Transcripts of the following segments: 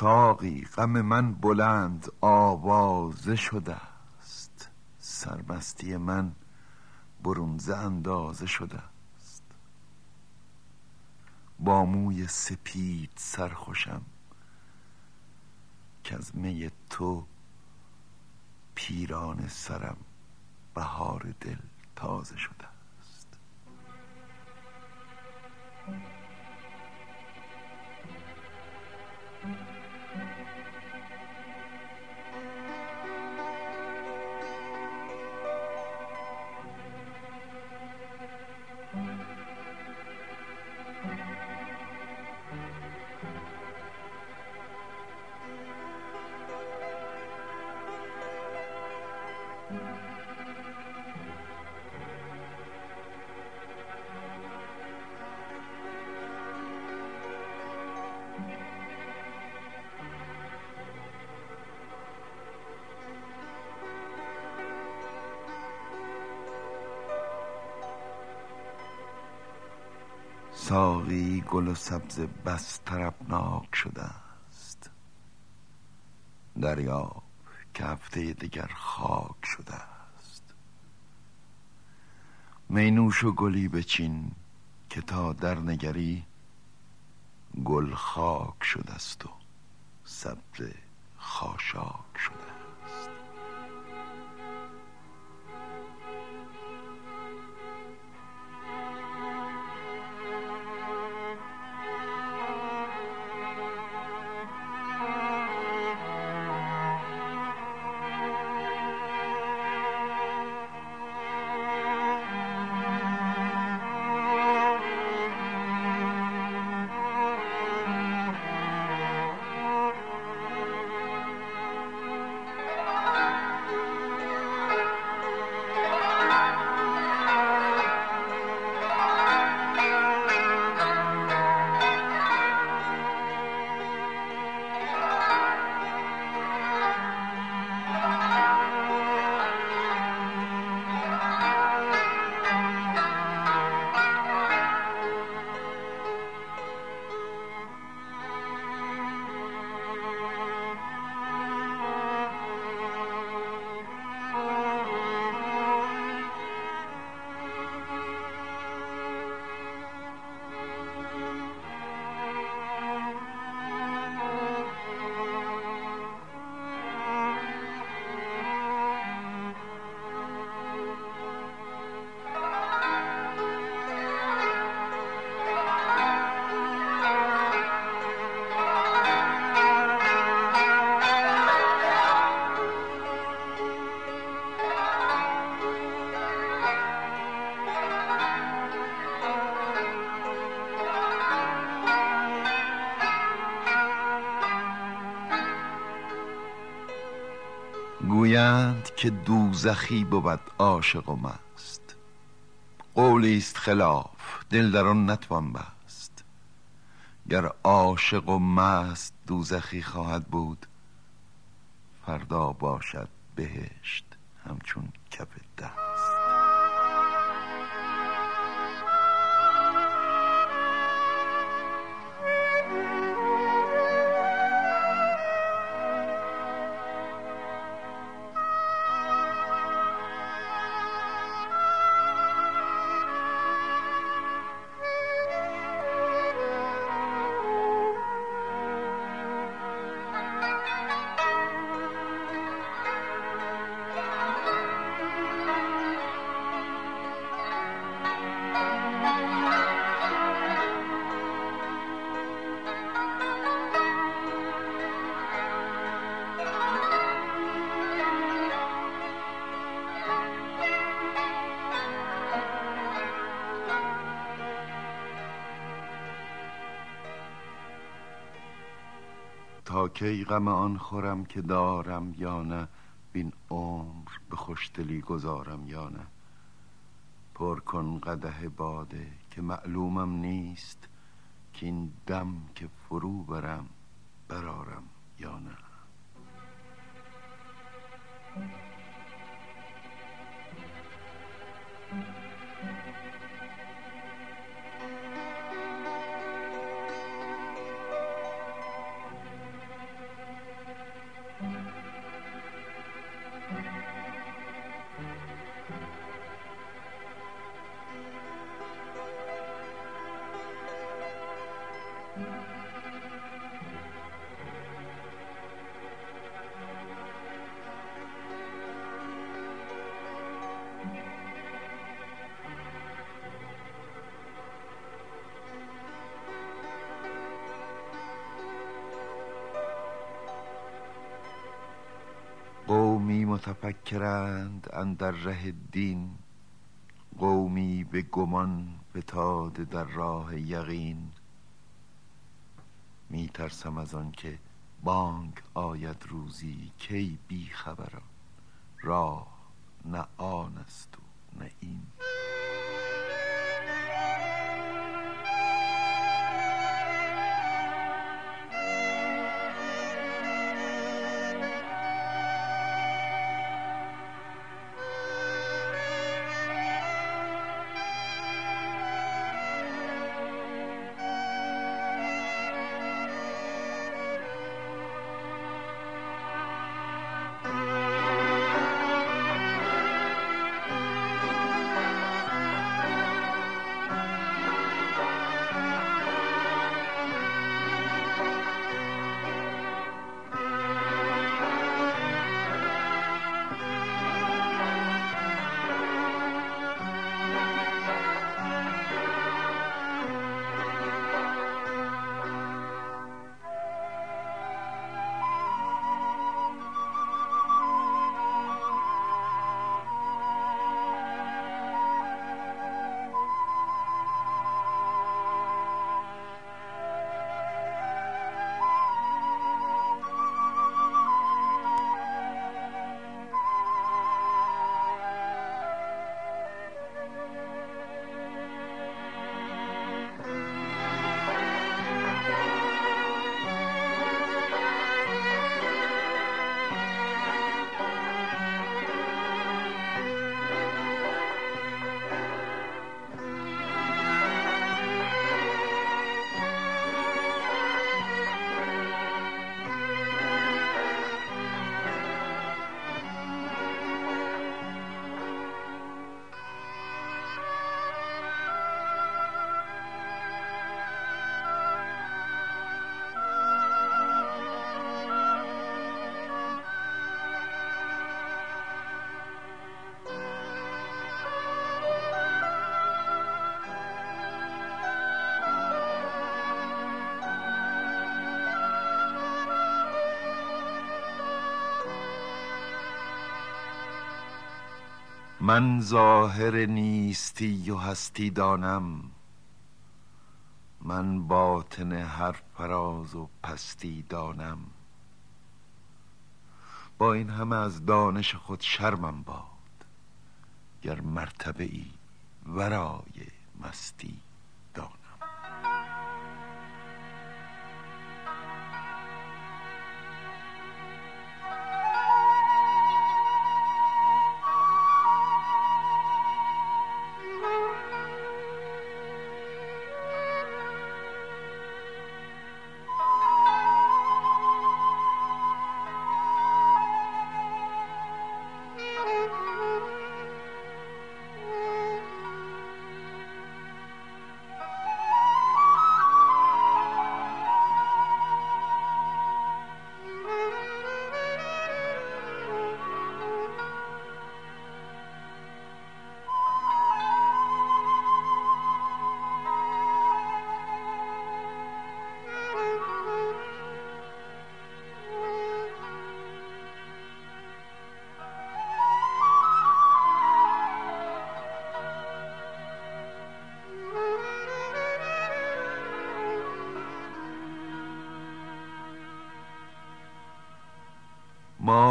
ساقی غم من بلند آوازه شده است. سرمستی من برونزه اندازه شده است. با موی سپید سرخوشم که از می تو پیران سرم بهار دل تازه شده است. ساقی گل و سبزه بس طربناک شده است دریاب که هفته دگر خاک شده است مینوش و گلی بچین که تا در نگری گل خاک شده است و سبزه خاشاک. که دوزخی بود عاشق و مست. قولی است خلاف دل در آن نتوان بست. گر عاشق و مست دوزخی خواهد بود فردا باشد بهشت. کی غم آن خورم که دارم یا نه بین عمر به خوشدلی گذارم یا نه. پر کن قده باده که معلومم نیست که این دم که فرو برم برارم یا نه. قومی متفکرند اندر ره دین قومی به گمان فتاده در راه یقین. می ترسم از آن که بانگ آید روزی کی بی خبران راه نه آن است و نه این. من ظاهر نیستی و هستی دانم. من باطن هر فراز و پستی دانم. با این همه از دانش خود شرمم باد گر مرتبه ای ورای مستی.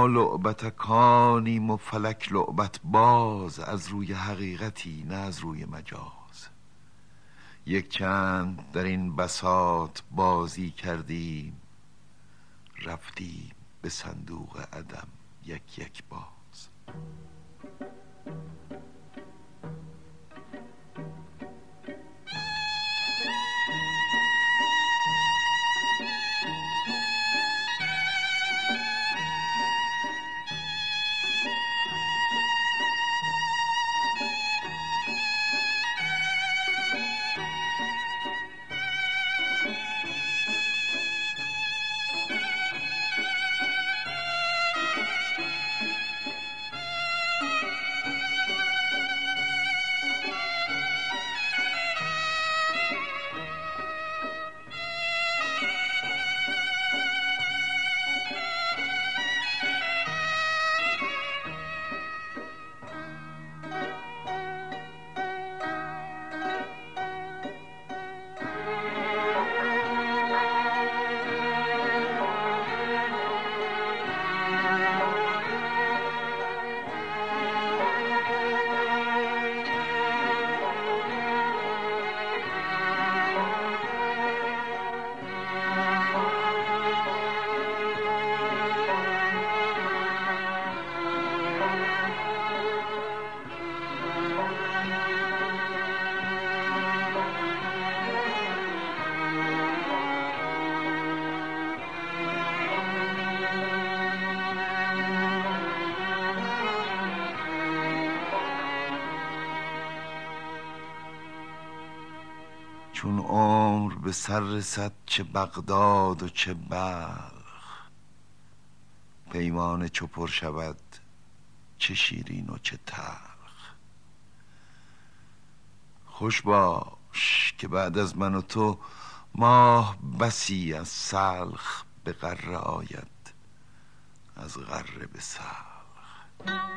ما لعبتکانیم و فلک لعبت باز از روی حقیقتی نه از روی مجاز. یک چند در این بساط بازی کردیم رفتیم به صندوق عدم یک یک باز. به سر رسد چه بغداد و چه بلخ. پیمان چو پر شود چه شیرین و چه تلخ. خوش باش که بعد از من و تو ماه بسی از سلخ به قره آید از غره به سلخ.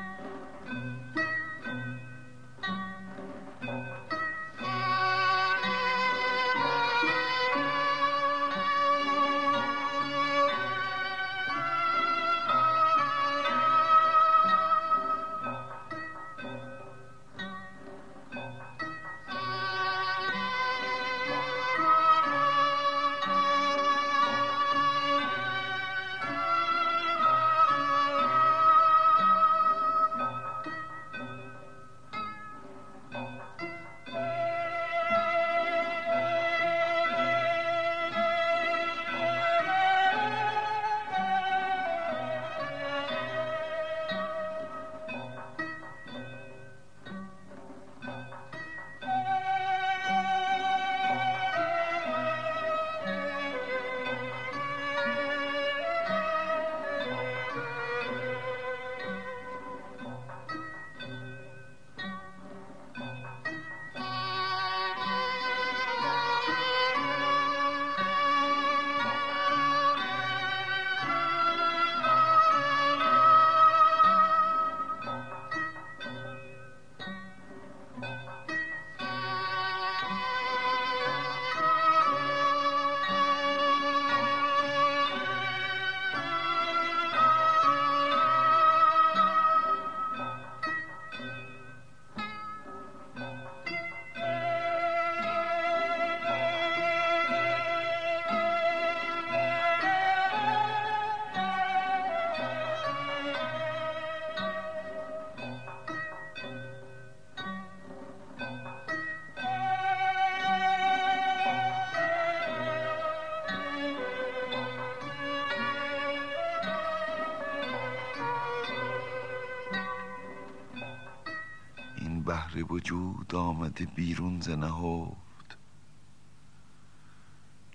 وجود آمده بیرون ز نهفت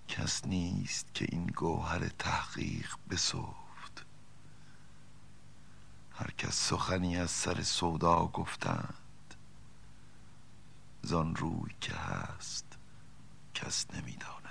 کس نیست که این گوهر تحقیق بسفت. هر کس سخنی از سر سودا گفتند. زان روی که هست کس نمی‌داند.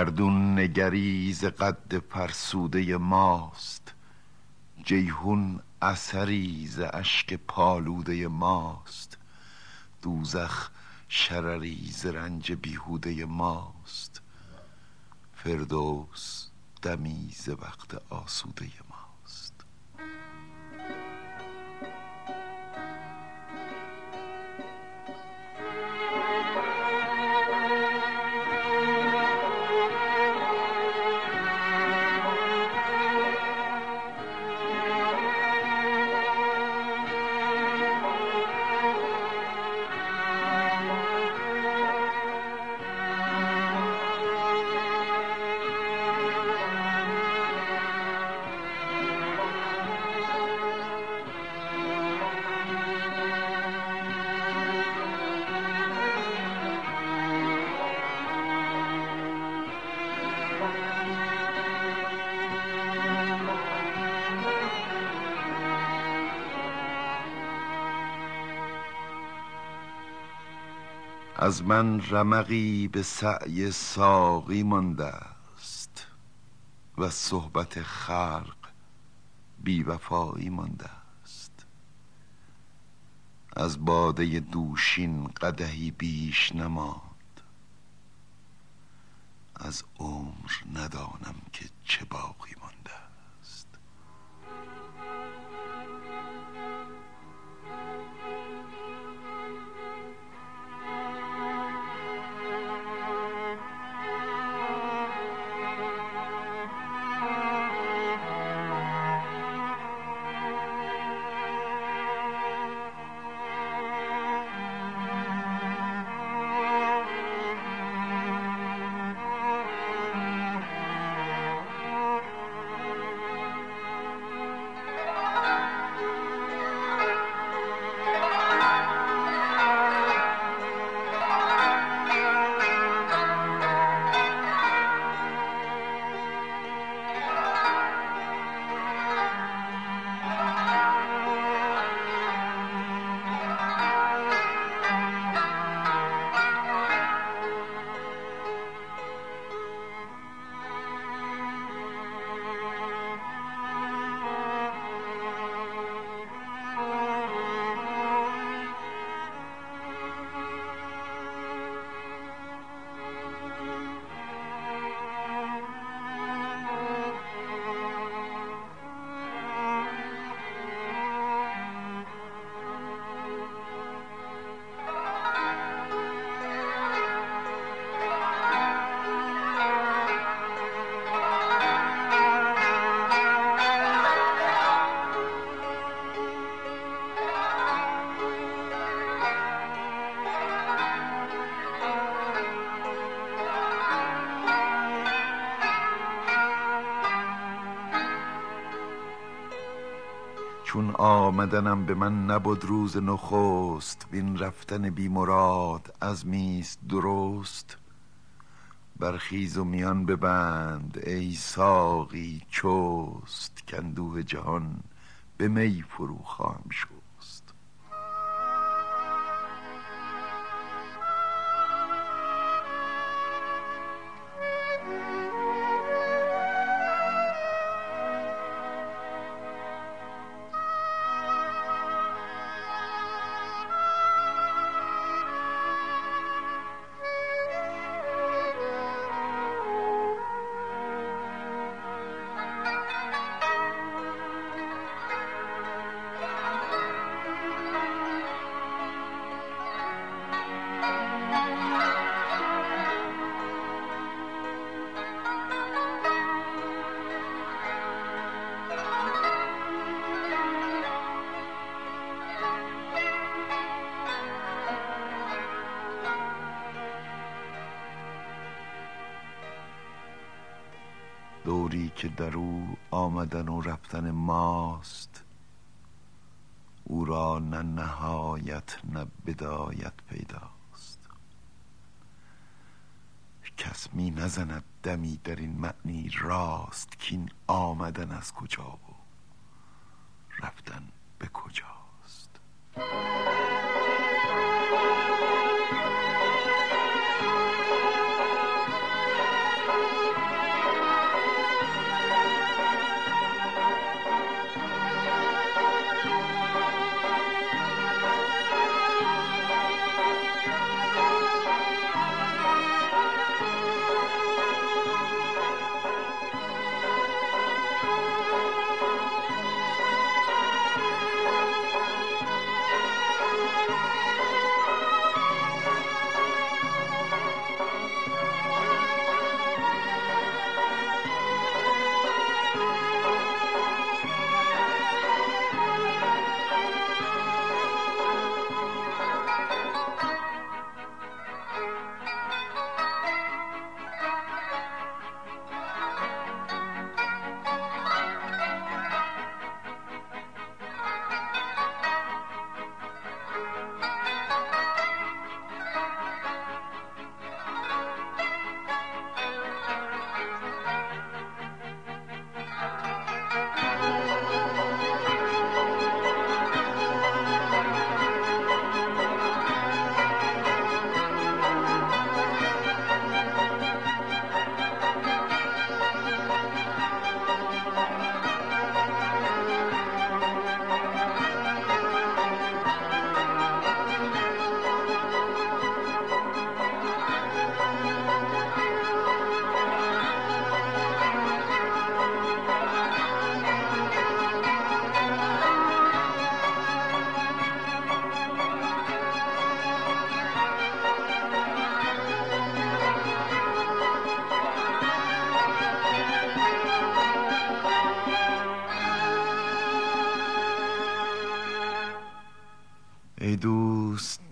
گردون نگریز قد فرسوده ماست. جیهون اثری ز اشک پالوده ماست. دوزخ شرری ز رنج بیهوده ماست. فردوس دمی ز وقت آسوده ماست. از من رمقی به سعی ساقی مانده است و صحبت خلق بیوفایی مانده است. از باده دوشین قدهی بیش نماند. از عمر ندانم که چه باقی مانده. چون آمدنم به من نبود روز نخست وین رفتن بی مراد از میست درست. برخیز و میان ببند ای ساقی چست. کندوه جهان به می فرو خواهم شد. در او آمدن و رفتن ماست. او را نه نهایت نه بدایت پیداست. کس می نزند دمی در این معنی راست که این آمدن از کجا و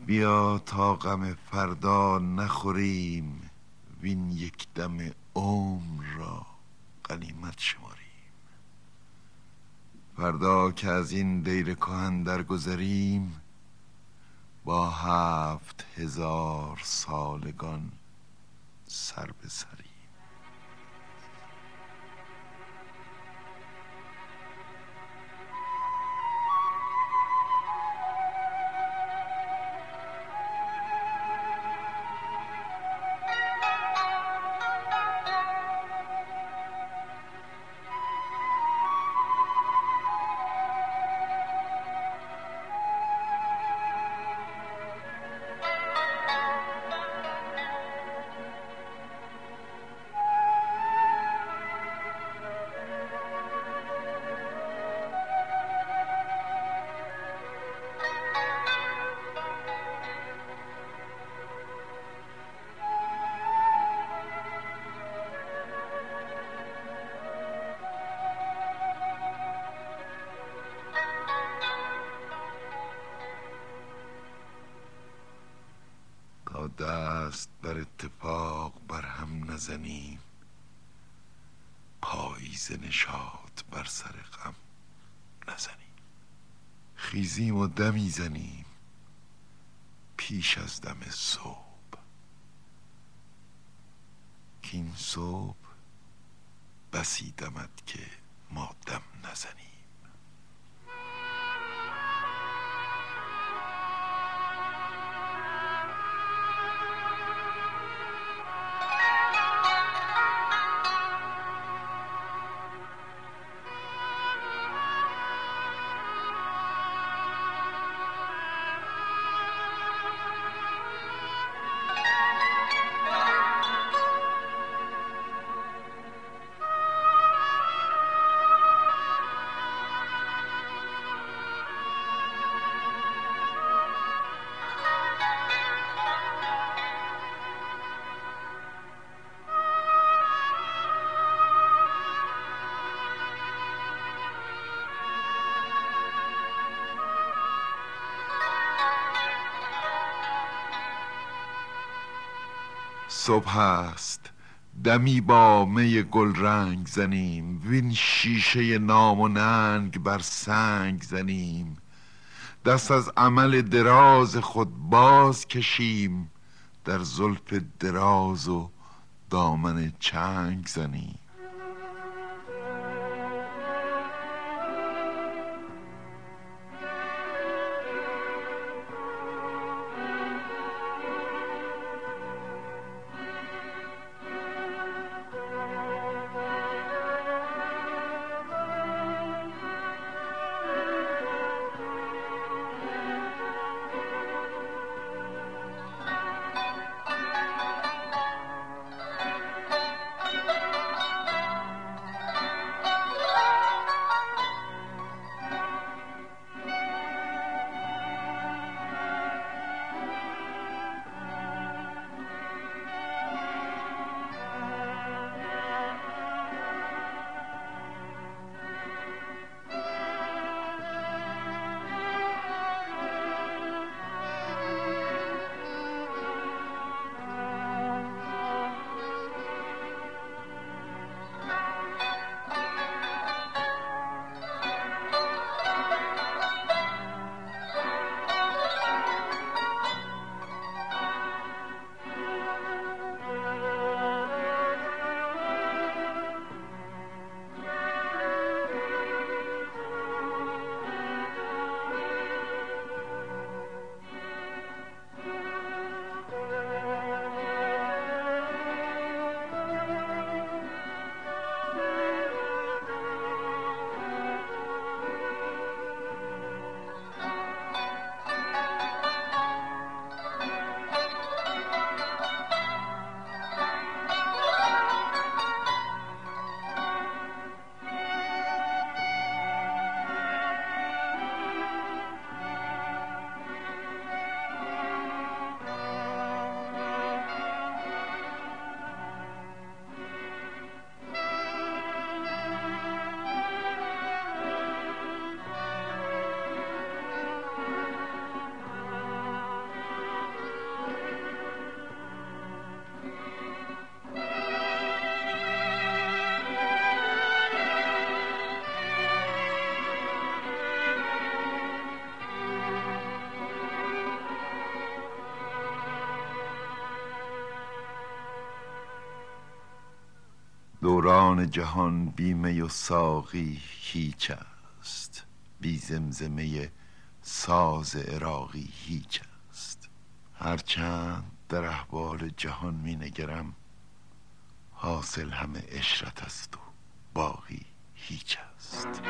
بیا تا غم فردا نخوریم. وین یک دم عمر را غنیمت شماریم. فردا که از این دیر کهن درگذریم با هفت هزار سالگان سر به سریم. هم نزنیم پاییز نشاط بر سر غم نزنیم خیزیم و دمی زنیم پیش از دم صبح. کین صبح بسی دمد صبح است. دمی با می گل رنگ زنیم. وین شیشه نام و ننگ بر سنگ زنیم. دست از عمل دراز خود باز کشیم. در زلف دراز و دامن چنگ زنیم. دوران جهان بی می و ساقی هیچ است. بی زمزمه ساز عراقی هیچ است. هرچند در احوال جهان می نگرم حاصل همه اشرت است و باقی هیچ است.